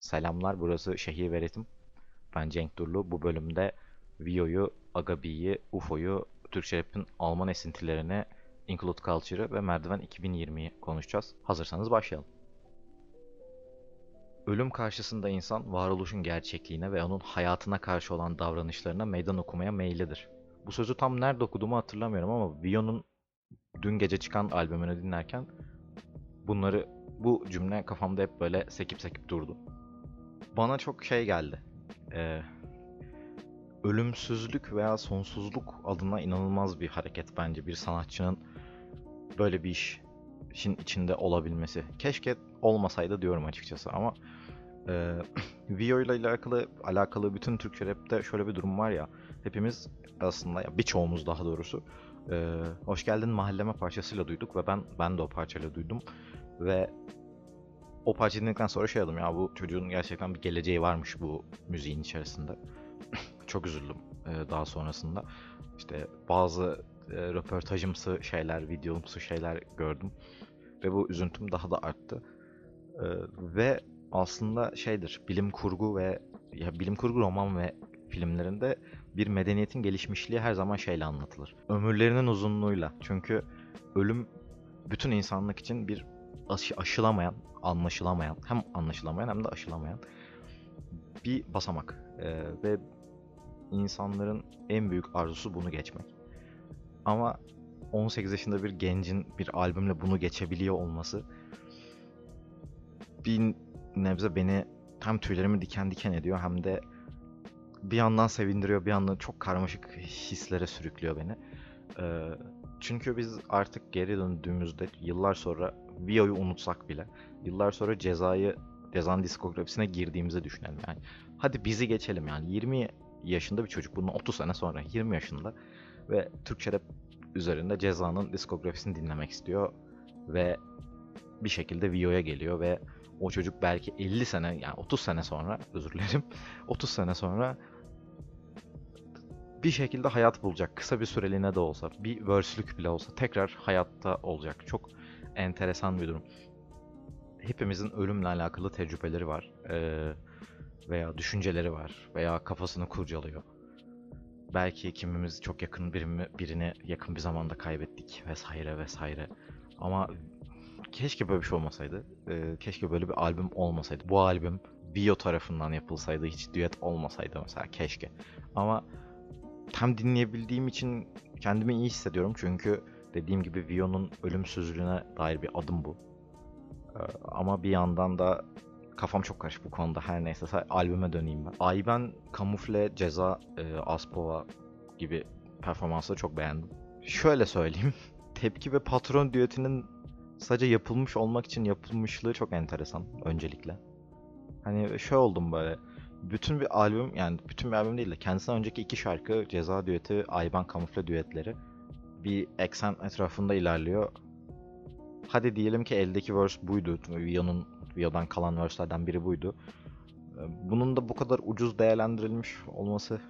Selamlar, burası Şehir ve Ritim. Ben Cenk Durlu. Bu bölümde Vio'yu, Agabi'yi, UFO'yu, Türkçe rap'in Alman esintilerini, Include Culture'ı ve Merdiven 2020'yi konuşacağız. Hazırsanız başlayalım. Ölüm karşısında insan varoluşun gerçekliğine ve onun hayatına karşı olan davranışlarına meydan okumaya meyillidir. Bu sözü tam nerede okuduğumu hatırlamıyorum ama Vio'nun dün gece çıkan albümünü dinlerken bunları bu cümle kafamda hep böyle sekip sekip durdu. Bana çok şey geldi. Ee, ölümsüzlük veya sonsuzluk adına inanılmaz bir hareket bence bir sanatçının böyle bir iş işin içinde olabilmesi. Keşke olmasaydı diyorum açıkçası ama e, Vio ile alakalı alakalı bütün Türkçe rapte şöyle bir durum var ya hepimiz aslında ya birçoğumuz daha doğrusu e, Hoş Geldin Mahalleme parçasıyla duyduk ve ben ben de o parçayla duydum ve o parçayı dinledikten sonra şey dedim ya bu çocuğun gerçekten bir geleceği varmış bu müziğin içerisinde. Çok üzüldüm e, daha sonrasında. İşte bazı e, röportajımsı şeyler, videomsu şeyler gördüm. Ve bu üzüntüm daha da arttı. E, ve aslında şeydir, bilim kurgu ve ya bilim kurgu roman ve filmlerinde bir medeniyetin gelişmişliği her zaman şeyle anlatılır. Ömürlerinin uzunluğuyla. Çünkü ölüm bütün insanlık için bir aşı, aşılamayan, anlaşılamayan, hem anlaşılamayan hem de aşılamayan bir basamak. Ee, ve insanların en büyük arzusu bunu geçmek. Ama 18 yaşında bir gencin bir albümle bunu geçebiliyor olması bir nebze beni hem tüylerimi diken diken ediyor hem de bir yandan sevindiriyor bir yandan çok karmaşık hislere sürüklüyor beni. Ee, çünkü biz artık geri döndüğümüzde yıllar sonra Vio'yu unutsak bile yıllar sonra cezayı cezanın diskografisine girdiğimizi düşünelim yani. Hadi bizi geçelim yani 20 yaşında bir çocuk bunun 30 sene sonra 20 yaşında ve Türkçe rap üzerinde cezanın diskografisini dinlemek istiyor ve bir şekilde Vio'ya geliyor ve o çocuk belki 50 sene yani 30 sene sonra özür dilerim 30 sene sonra bir şekilde hayat bulacak. Kısa bir süreliğine de olsa, bir verslük bile olsa tekrar hayatta olacak. Çok enteresan bir durum. Hepimizin ölümle alakalı tecrübeleri var. Ee, veya düşünceleri var. Veya kafasını kurcalıyor. Belki kimimiz çok yakın birini, birini yakın bir zamanda kaybettik vesaire vesaire. Ama keşke böyle bir şey olmasaydı. Ee, keşke böyle bir albüm olmasaydı. Bu albüm Bio tarafından yapılsaydı, hiç düet olmasaydı mesela keşke. Ama hem dinleyebildiğim için kendimi iyi hissediyorum çünkü dediğim gibi Vio'nun ölümsüzlüğüne dair bir adım bu. Ee, ama bir yandan da kafam çok karışık bu konuda her neyse albüme döneyim ben. Ayben, Kamufle, Ceza, e, Aspova gibi performansları çok beğendim. Şöyle söyleyeyim. Tepki ve Patron düetinin sadece yapılmış olmak için yapılmışlığı çok enteresan öncelikle. Hani şey oldum böyle bütün bir albüm yani bütün bir albüm değil de kendisinden önceki iki şarkı Ceza düeti, Ayban Kamufle düetleri bir eksen etrafında ilerliyor. Hadi diyelim ki eldeki verse buydu. Vio'nun Vio'dan kalan verse'lerden biri buydu. Ee, bunun da bu kadar ucuz değerlendirilmiş olması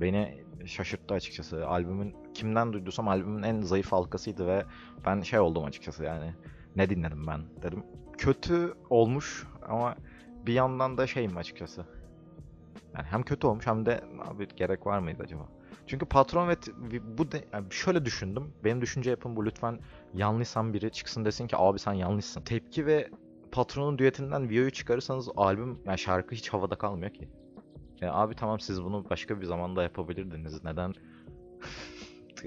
beni şaşırttı açıkçası. Albümün kimden duyduysam albümün en zayıf halkasıydı ve ben şey oldum açıkçası yani ne dinledim ben dedim. Kötü olmuş ama bir yandan da şeyim açıkçası. Yani hem kötü olmuş hem de abi gerek var mıydı acaba? Çünkü patron ve bu de, yani şöyle düşündüm. Benim düşünce yapım bu lütfen yanlışsan biri çıksın desin ki abi sen yanlışsın. Tepki ve patronun düetinden Vio'yu çıkarırsanız albüm yani şarkı hiç havada kalmıyor ki. Yani abi tamam siz bunu başka bir zamanda yapabilirdiniz. Neden?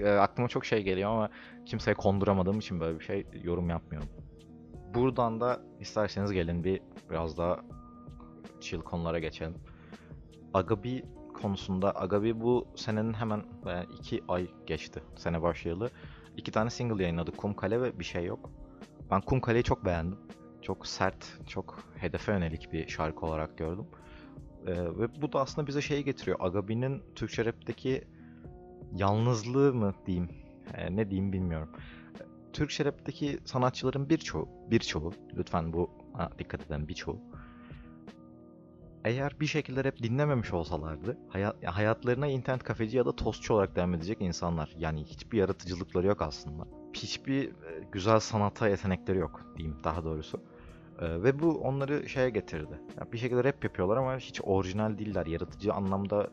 Aklıma çok şey geliyor ama kimseye konduramadığım için böyle bir şey yorum yapmıyorum. Buradan da isterseniz gelin bir biraz daha chill konulara geçelim. Agabi konusunda Agabi bu senenin hemen yani iki ay geçti sene başlayalı. İki tane single yayınladı. Kum Kale ve Bir Şey Yok. Ben Kum Kale'yi çok beğendim. Çok sert, çok hedefe yönelik bir şarkı olarak gördüm. Ee, ve bu da aslında bize şeyi getiriyor. Agabi'nin Türkçe rapteki yalnızlığı mı diyeyim, ee, ne diyeyim bilmiyorum. Türkçe rapteki sanatçıların birçoğu, birçoğu, lütfen bu dikkat eden birçoğu eğer bir şekilde rap dinlememiş olsalardı hayat, hayatlarına internet kafeci ya da tostçu olarak devam edecek insanlar. Yani hiçbir yaratıcılıkları yok aslında. Hiçbir e, güzel sanata yetenekleri yok diyeyim daha doğrusu. Ee, ve bu onları şeye getirdi. Bir şekilde rap yapıyorlar ama hiç orijinal değiller. Yaratıcı anlamda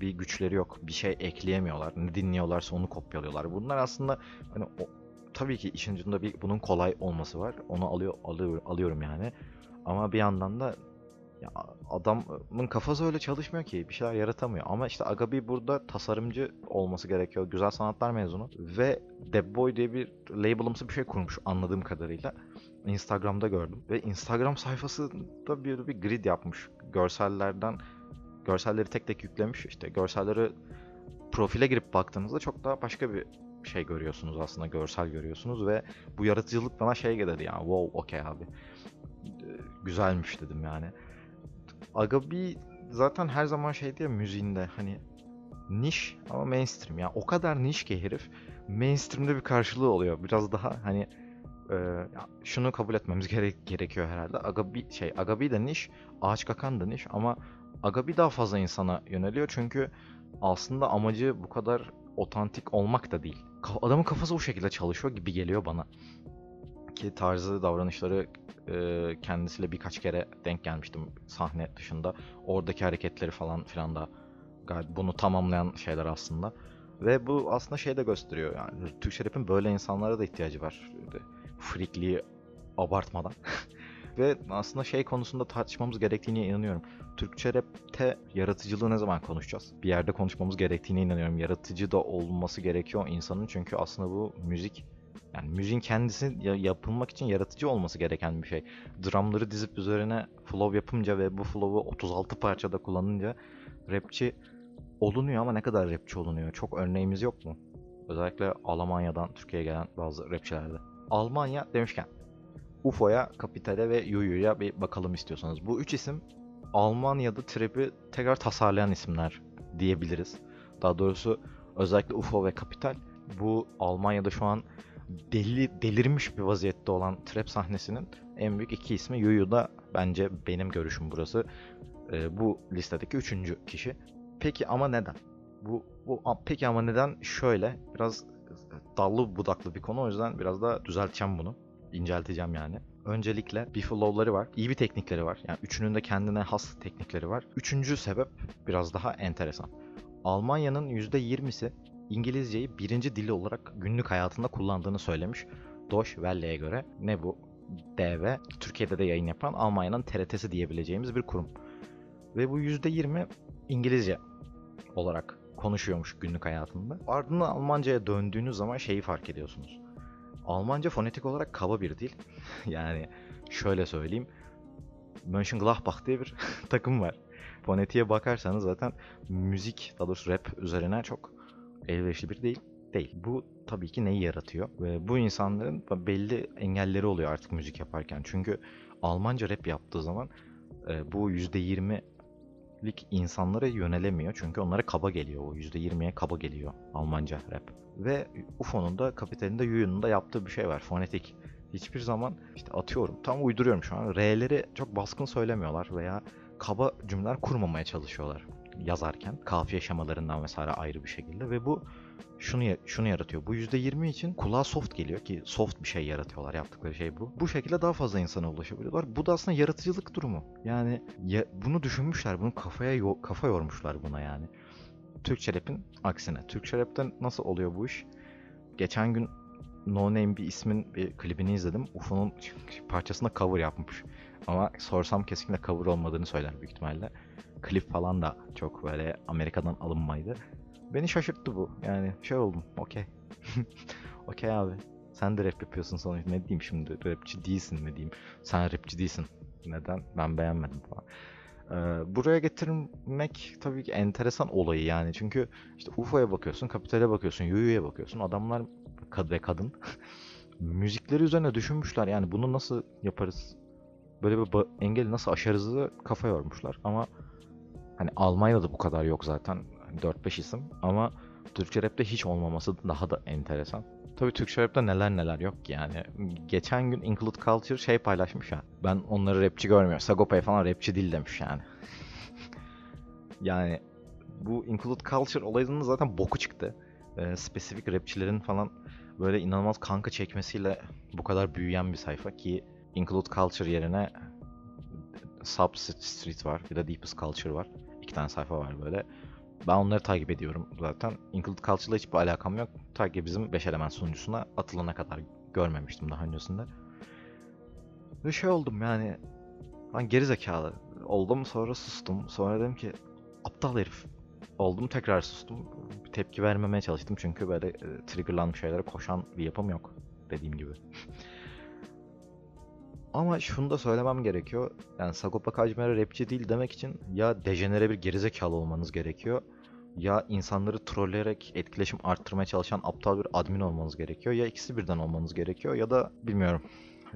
bir güçleri yok. Bir şey ekleyemiyorlar. Ne dinliyorlarsa onu kopyalıyorlar. Bunlar aslında hani o, tabii ki işin ucunda bir bunun kolay olması var. Onu alıyor, alıyor alıyorum yani. Ama bir yandan da ya adamın kafası öyle çalışmıyor ki bir şeyler yaratamıyor. Ama işte Agabi burada tasarımcı olması gerekiyor. Güzel sanatlar mezunu ve Deb Boy diye bir labelımsı bir şey kurmuş anladığım kadarıyla. Instagram'da gördüm ve Instagram sayfasında bir bir grid yapmış. Görsellerden görselleri tek tek yüklemiş. İşte görselleri profile girip baktığınızda çok daha başka bir şey görüyorsunuz aslında görsel görüyorsunuz ve bu yaratıcılık bana şey geldi yani wow okey abi güzelmiş dedim yani. Agabi zaten her zaman şey diye müziğinde hani niş ama mainstream ya o kadar niş ki herif mainstream'de bir karşılığı oluyor biraz daha hani e, şunu kabul etmemiz gerek gerekiyor herhalde Agabi şey Agabi de niş Ağaç Kakan da niş ama Agabi daha fazla insana yöneliyor çünkü aslında amacı bu kadar otantik olmak da değil. Adamın kafası bu şekilde çalışıyor gibi geliyor bana. Ki tarzı, davranışları e, kendisiyle birkaç kere denk gelmiştim sahne dışında. Oradaki hareketleri falan filan da bunu tamamlayan şeyler aslında. Ve bu aslında şey de gösteriyor yani Türkçe rap'in böyle insanlara da ihtiyacı var. Freakliği abartmadan. Ve aslında şey konusunda tartışmamız gerektiğine inanıyorum. Türkçe rapte yaratıcılığı ne zaman konuşacağız? Bir yerde konuşmamız gerektiğine inanıyorum. Yaratıcı da olması gerekiyor insanın çünkü aslında bu müzik yani müziğin kendisi yapılmak için yaratıcı olması gereken bir şey. Drumları dizip üzerine flow yapınca ve bu flow'u 36 parçada kullanınca rapçi olunuyor ama ne kadar rapçi olunuyor? Çok örneğimiz yok mu? Özellikle Almanya'dan Türkiye'ye gelen bazı rapçilerde. Almanya demişken UFO'ya, Kapital'e ve Yuyu'ya bir bakalım istiyorsanız. Bu üç isim Almanya'da trap'i tekrar tasarlayan isimler diyebiliriz. Daha doğrusu özellikle UFO ve Kapital bu Almanya'da şu an deli delirmiş bir vaziyette olan trap sahnesinin en büyük iki ismi. Yuyu da bence benim görüşüm burası. E, bu listedeki üçüncü kişi. Peki ama neden? Bu, bu peki ama neden? Şöyle biraz dallı budaklı bir konu o yüzden biraz da düzelteceğim bunu. İncelteceğim yani. Öncelikle bir flow'ları var. iyi bir teknikleri var. Yani üçünün de kendine has teknikleri var. Üçüncü sebep biraz daha enteresan. Almanya'nın %20'si İngilizceyi birinci dili olarak günlük hayatında kullandığını söylemiş. Deutsche Welle'ye göre ne bu? DV, Türkiye'de de yayın yapan Almanya'nın TRT'si diyebileceğimiz bir kurum. Ve bu %20 İngilizce olarak konuşuyormuş günlük hayatında. Ardından Almanca'ya döndüğünüz zaman şeyi fark ediyorsunuz. Almanca fonetik olarak kaba bir dil. yani şöyle söyleyeyim. Mönchengladbach diye bir takım var. Fonetiğe bakarsanız zaten müzik, daha doğrusu rap üzerine çok elverişli bir değil. Değil. Bu tabii ki neyi yaratıyor? Ve bu insanların belli engelleri oluyor artık müzik yaparken. Çünkü Almanca rap yaptığı zaman e, bu %20'lik insanlara yönelemiyor. Çünkü onlara kaba geliyor. O %20'ye kaba geliyor Almanca rap. Ve UFO'nun da Kapital'in de Yuyun'un da yaptığı bir şey var. Fonetik. Hiçbir zaman işte atıyorum tam uyduruyorum şu an. R'leri çok baskın söylemiyorlar veya kaba cümleler kurmamaya çalışıyorlar yazarken kafiye şemalarından vesaire ayrı bir şekilde ve bu şunu şunu yaratıyor. Bu %20 için kulağa soft geliyor ki soft bir şey yaratıyorlar yaptıkları şey bu. Bu şekilde daha fazla insana ulaşabiliyorlar. Bu da aslında yaratıcılık durumu. Yani ya, bunu düşünmüşler, bunu kafaya yo kafa yormuşlar buna yani. Türkçe rap'in aksine. Türkçe rap'ten nasıl oluyor bu iş? Geçen gün No Name bir ismin bir klibini izledim. UFO'nun parçasında cover yapmış. Ama sorsam kesinlikle cover olmadığını söyler büyük ihtimalle klip falan da çok böyle Amerika'dan alınmaydı. Beni şaşırttı bu. Yani şey oldum. Okey. Okey abi. Sen de rap yapıyorsun sonuçta. Ne diyeyim şimdi? Rapçi değilsin mi diyeyim. Sen rapçi değilsin. Neden? Ben beğenmedim falan. Ee, buraya getirmek tabii ki enteresan olayı yani. Çünkü işte UFO'ya bakıyorsun, Kapital'e bakıyorsun, Yuyu'ya bakıyorsun. Adamlar kad ve kadın müzikleri üzerine düşünmüşler. Yani bunu nasıl yaparız? Böyle bir engeli nasıl aşarızı kafa yormuşlar. Ama Hani Almanya'da bu kadar yok zaten. 4-5 isim ama Türkçe rapte hiç olmaması daha da enteresan. Tabii Türkçe rapte neler neler yok ki yani. Geçen gün Include Culture şey paylaşmış ya. Ben onları rapçi görmüyorum. Sagopa'ya falan rapçi değil demiş yani. yani bu Include Culture olayının zaten boku çıktı. Ee, spesifik rapçilerin falan böyle inanılmaz kanka çekmesiyle bu kadar büyüyen bir sayfa ki Include Culture yerine Sub Street var. Bir de Deepest Culture var. İki tane sayfa var böyle. Ben onları takip ediyorum zaten. Include Culture'la hiçbir alakam yok. Ta ki bizim 5 element sunucusuna atılana kadar görmemiştim daha öncesinde. Ve şey oldum yani ben geri zekalı oldum sonra sustum. Sonra dedim ki aptal herif oldum tekrar sustum. Bir tepki vermemeye çalıştım çünkü böyle e, triggerlanmış şeylere koşan bir yapım yok dediğim gibi. Ama şunu da söylemem gerekiyor. Yani Sagopa Kajmer'e rapçi değil demek için ya dejenere bir gerizekalı olmanız gerekiyor. Ya insanları trolleyerek etkileşim arttırmaya çalışan aptal bir admin olmanız gerekiyor. Ya ikisi birden olmanız gerekiyor ya da bilmiyorum.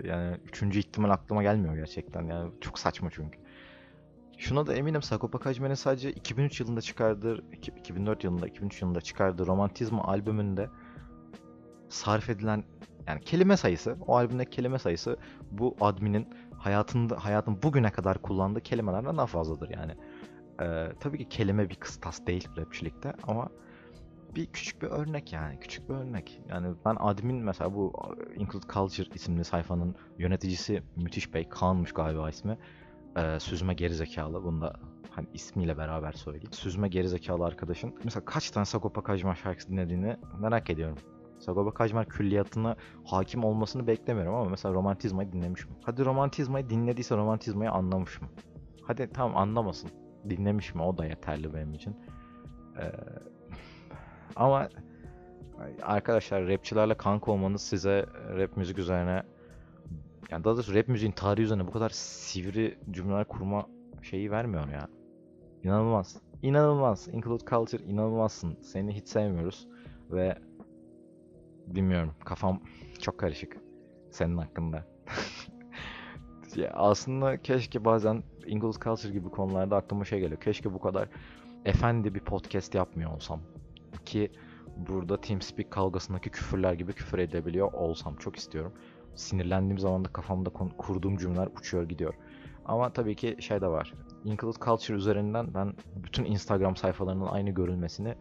Yani üçüncü ihtimal aklıma gelmiyor gerçekten. Yani çok saçma çünkü. Şuna da eminim Sagopa Kajmer'in sadece 2003 yılında çıkardığı, 2004 yılında, 2003 yılında çıkardığı Romantizma albümünde sarf edilen yani kelime sayısı, o albümdeki kelime sayısı bu adminin hayatında hayatın bugüne kadar kullandığı kelimelerden daha fazladır yani. Ee, tabii ki kelime bir kıstas değil rapçilikte ama bir küçük bir örnek yani küçük bir örnek. Yani ben admin mesela bu Include Culture isimli sayfanın yöneticisi Müthiş Bey, Kaan'mış galiba ismi. Ee, süzme gerizekalı. Bunu da hani ismiyle beraber söyleyeyim. Süzme gerizekalı arkadaşın mesela kaç tane Sagopa Kajmer şarkısı dinlediğini merak ediyorum. Sagopa Kajmer külliyatına hakim olmasını beklemiyorum ama mesela Romantizma'yı dinlemiş mi? Hadi Romantizma'yı dinlediyse Romantizma'yı anlamış mı? Hadi tamam anlamasın. Dinlemiş mi? O da yeterli benim için. Ee, ama arkadaşlar rapçilerle kanka olmanız size rap müzik üzerine yani daha doğrusu rap müziğin tarihi üzerine bu kadar sivri cümleler kurma şeyi vermiyor ya. İnanılmaz. İnanılmaz. Include Culture inanılmazsın. Seni hiç sevmiyoruz. Ve bilmiyorum kafam çok karışık senin hakkında. ya aslında keşke bazen Include Culture gibi konularda aklıma şey geliyor. Keşke bu kadar efendi bir podcast yapmıyor olsam. Ki burada TeamSpeak kavgasındaki küfürler gibi küfür edebiliyor olsam çok istiyorum. Sinirlendiğim zaman da kafamda kurduğum cümleler uçuyor gidiyor. Ama tabii ki şey de var. Include Culture üzerinden ben bütün Instagram sayfalarının aynı görülmesini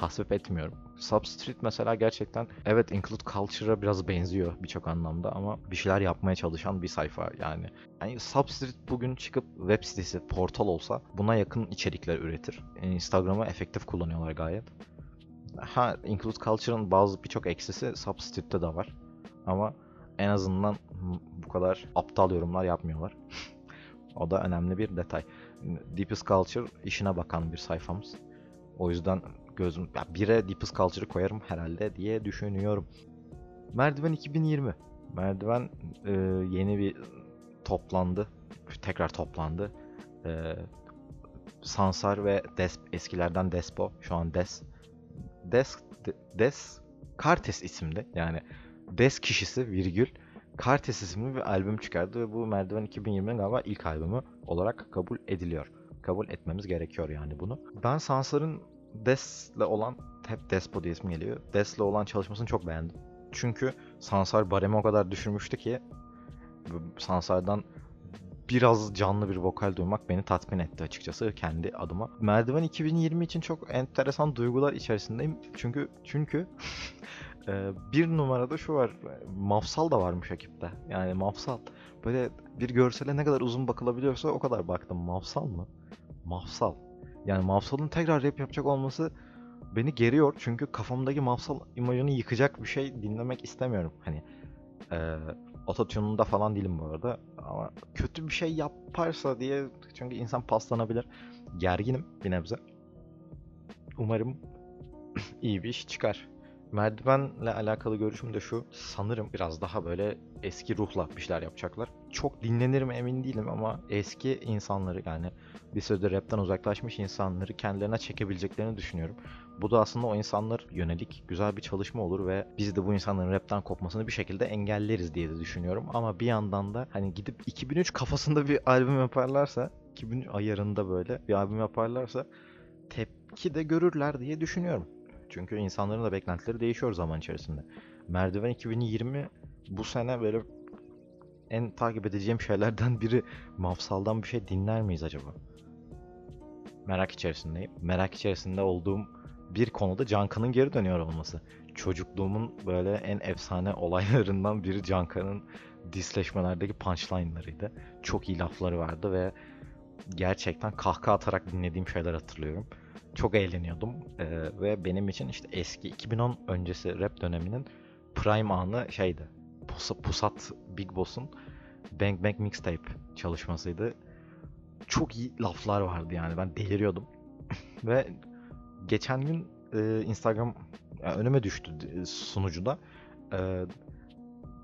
tasvip etmiyorum. Substreet mesela gerçekten evet Include Culture'a biraz benziyor birçok anlamda ama bir şeyler yapmaya çalışan bir sayfa yani. Yani Substreet bugün çıkıp web sitesi, portal olsa buna yakın içerikler üretir. Instagram'ı efektif kullanıyorlar gayet. Ha Include Culture'ın bazı birçok eksisi Substreet'te de var. Ama en azından bu kadar aptal yorumlar yapmıyorlar. o da önemli bir detay. Deepest Culture işine bakan bir sayfamız. O yüzden gözüm ya bire Deepest Culture'ı koyarım herhalde diye düşünüyorum. Merdiven 2020. Merdiven e, yeni bir toplandı. Tekrar toplandı. E, Sansar ve Des eskilerden Despo şu an Des Des Des Kartes isimli yani Des kişisi virgül Kartes isimli bir albüm çıkardı ve bu Merdiven 2020'nin galiba ilk albümü olarak kabul ediliyor. Kabul etmemiz gerekiyor yani bunu. Ben Sansar'ın Des'le olan, hep Despo diye ismi geliyor. Des'le olan çalışmasını çok beğendim. Çünkü Sansar baremi o kadar düşürmüştü ki Sansar'dan biraz canlı bir vokal duymak beni tatmin etti açıkçası kendi adıma. Merdiven 2020 için çok enteresan duygular içerisindeyim. Çünkü çünkü bir numarada şu var. Mafsal da varmış ekipte. Yani Mafsal. Böyle bir görsele ne kadar uzun bakılabiliyorsa o kadar baktım. Mafsal mı? Mafsal. Yani Mafsal'ın tekrar rap yapacak olması beni geriyor. Çünkü kafamdaki Mafsal imajını yıkacak bir şey dinlemek istemiyorum. Hani e, Ototune'unda falan değilim bu arada. Ama kötü bir şey yaparsa diye çünkü insan paslanabilir. Gerginim bir nebze. Umarım iyi bir iş çıkar. Merdivenle alakalı görüşüm de şu. Sanırım biraz daha böyle eski ruhla bir şeyler yapacaklar. Çok dinlenir mi emin değilim ama eski insanları yani bir sözde rapten uzaklaşmış insanları kendilerine çekebileceklerini düşünüyorum. Bu da aslında o insanlar yönelik güzel bir çalışma olur ve biz de bu insanların rapten kopmasını bir şekilde engelleriz diye de düşünüyorum. Ama bir yandan da hani gidip 2003 kafasında bir albüm yaparlarsa 2003 ayarında böyle bir albüm yaparlarsa tepki de görürler diye düşünüyorum. Çünkü insanların da beklentileri değişiyor zaman içerisinde. Merdiven 2020 bu sene böyle en takip edeceğim şeylerden biri Mafsal'dan bir şey dinler miyiz acaba? Merak içerisindeyim. Merak içerisinde olduğum bir konuda Canka'nın geri dönüyor olması. Çocukluğumun böyle en efsane olaylarından biri Canka'nın disleşmelerdeki punchline'larıydı. Çok iyi lafları vardı ve gerçekten kahkaha atarak dinlediğim şeyler hatırlıyorum. Çok eğleniyordum Ee, ve benim için işte eski 2010 öncesi rap döneminin prime anı şeydi. Pus- Pusat Big Boss'un Bang Bang Mixtape çalışmasıydı. Çok iyi laflar vardı yani ben deliriyordum. ve geçen gün e, Instagram yani önüme düştü e, sunucuda e,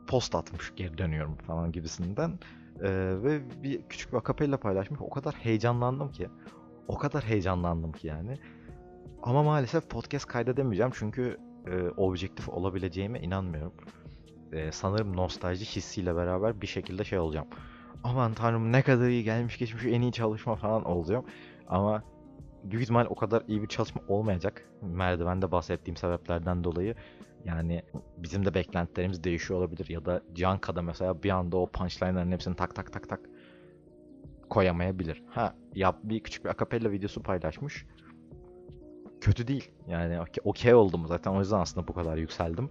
post atmış geri dönüyorum falan gibisinden E, ve bir küçük bir akapella paylaşmış. O kadar heyecanlandım ki o kadar heyecanlandım ki yani. Ama maalesef podcast kaydedemeyeceğim çünkü e, objektif olabileceğime inanmıyorum. E, sanırım nostalji hissiyle beraber bir şekilde şey olacağım. Aman tanrım ne kadar iyi gelmiş geçmiş en iyi çalışma falan olacağım. Ama büyük ihtimal o kadar iyi bir çalışma olmayacak. Merdivende bahsettiğim sebeplerden dolayı. Yani bizim de beklentilerimiz değişiyor olabilir ya da Canka'da mesela bir anda o punchline'ların hepsini tak tak tak tak koyamayabilir. Ha, yap bir küçük bir akapella videosu paylaşmış. Kötü değil. Yani okey oldum zaten o yüzden aslında bu kadar yükseldim.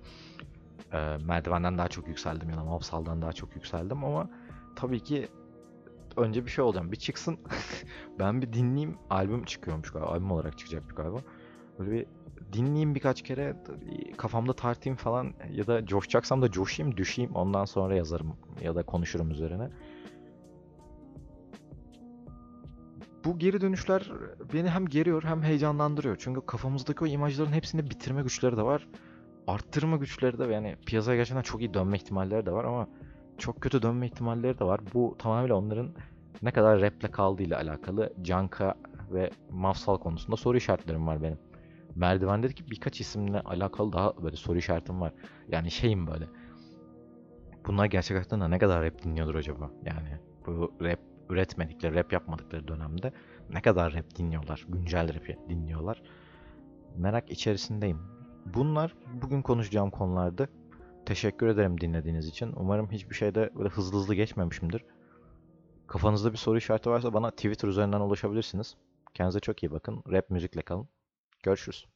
Ee, merdivenden daha çok yükseldim ya da Mavsal'dan daha çok yükseldim ama tabii ki önce bir şey olacağım. Bir çıksın. ben bir dinleyeyim. Albüm çıkıyormuş galiba. Albüm olarak çıkacakmış galiba. Böyle bir dinleyeyim birkaç kere. Kafamda tartayım falan. Ya da coşacaksam da coşayım, düşeyim. Ondan sonra yazarım. Ya da konuşurum üzerine. Bu geri dönüşler beni hem geriyor hem heyecanlandırıyor. Çünkü kafamızdaki o imajların hepsini bitirme güçleri de var. Arttırma güçleri de yani piyasaya gerçekten çok iyi dönme ihtimalleri de var ama çok kötü dönme ihtimalleri de var. Bu tamamıyla onların ne kadar raple kaldığıyla alakalı. Canka ve Mafsal konusunda soru işaretlerim var benim. Merdivendeki birkaç isimle alakalı daha böyle soru işaretim var. Yani şeyim böyle. Bunlar gerçek hayatta ne kadar rap dinliyordur acaba? Yani bu rap üretmedikleri, rap yapmadıkları dönemde ne kadar rap dinliyorlar, güncel rap dinliyorlar. Merak içerisindeyim. Bunlar bugün konuşacağım konulardı. Teşekkür ederim dinlediğiniz için. Umarım hiçbir şeyde böyle hızlı hızlı geçmemişimdir. Kafanızda bir soru işareti varsa bana Twitter üzerinden ulaşabilirsiniz. Kendinize çok iyi bakın. Rap müzikle kalın. Görüşürüz.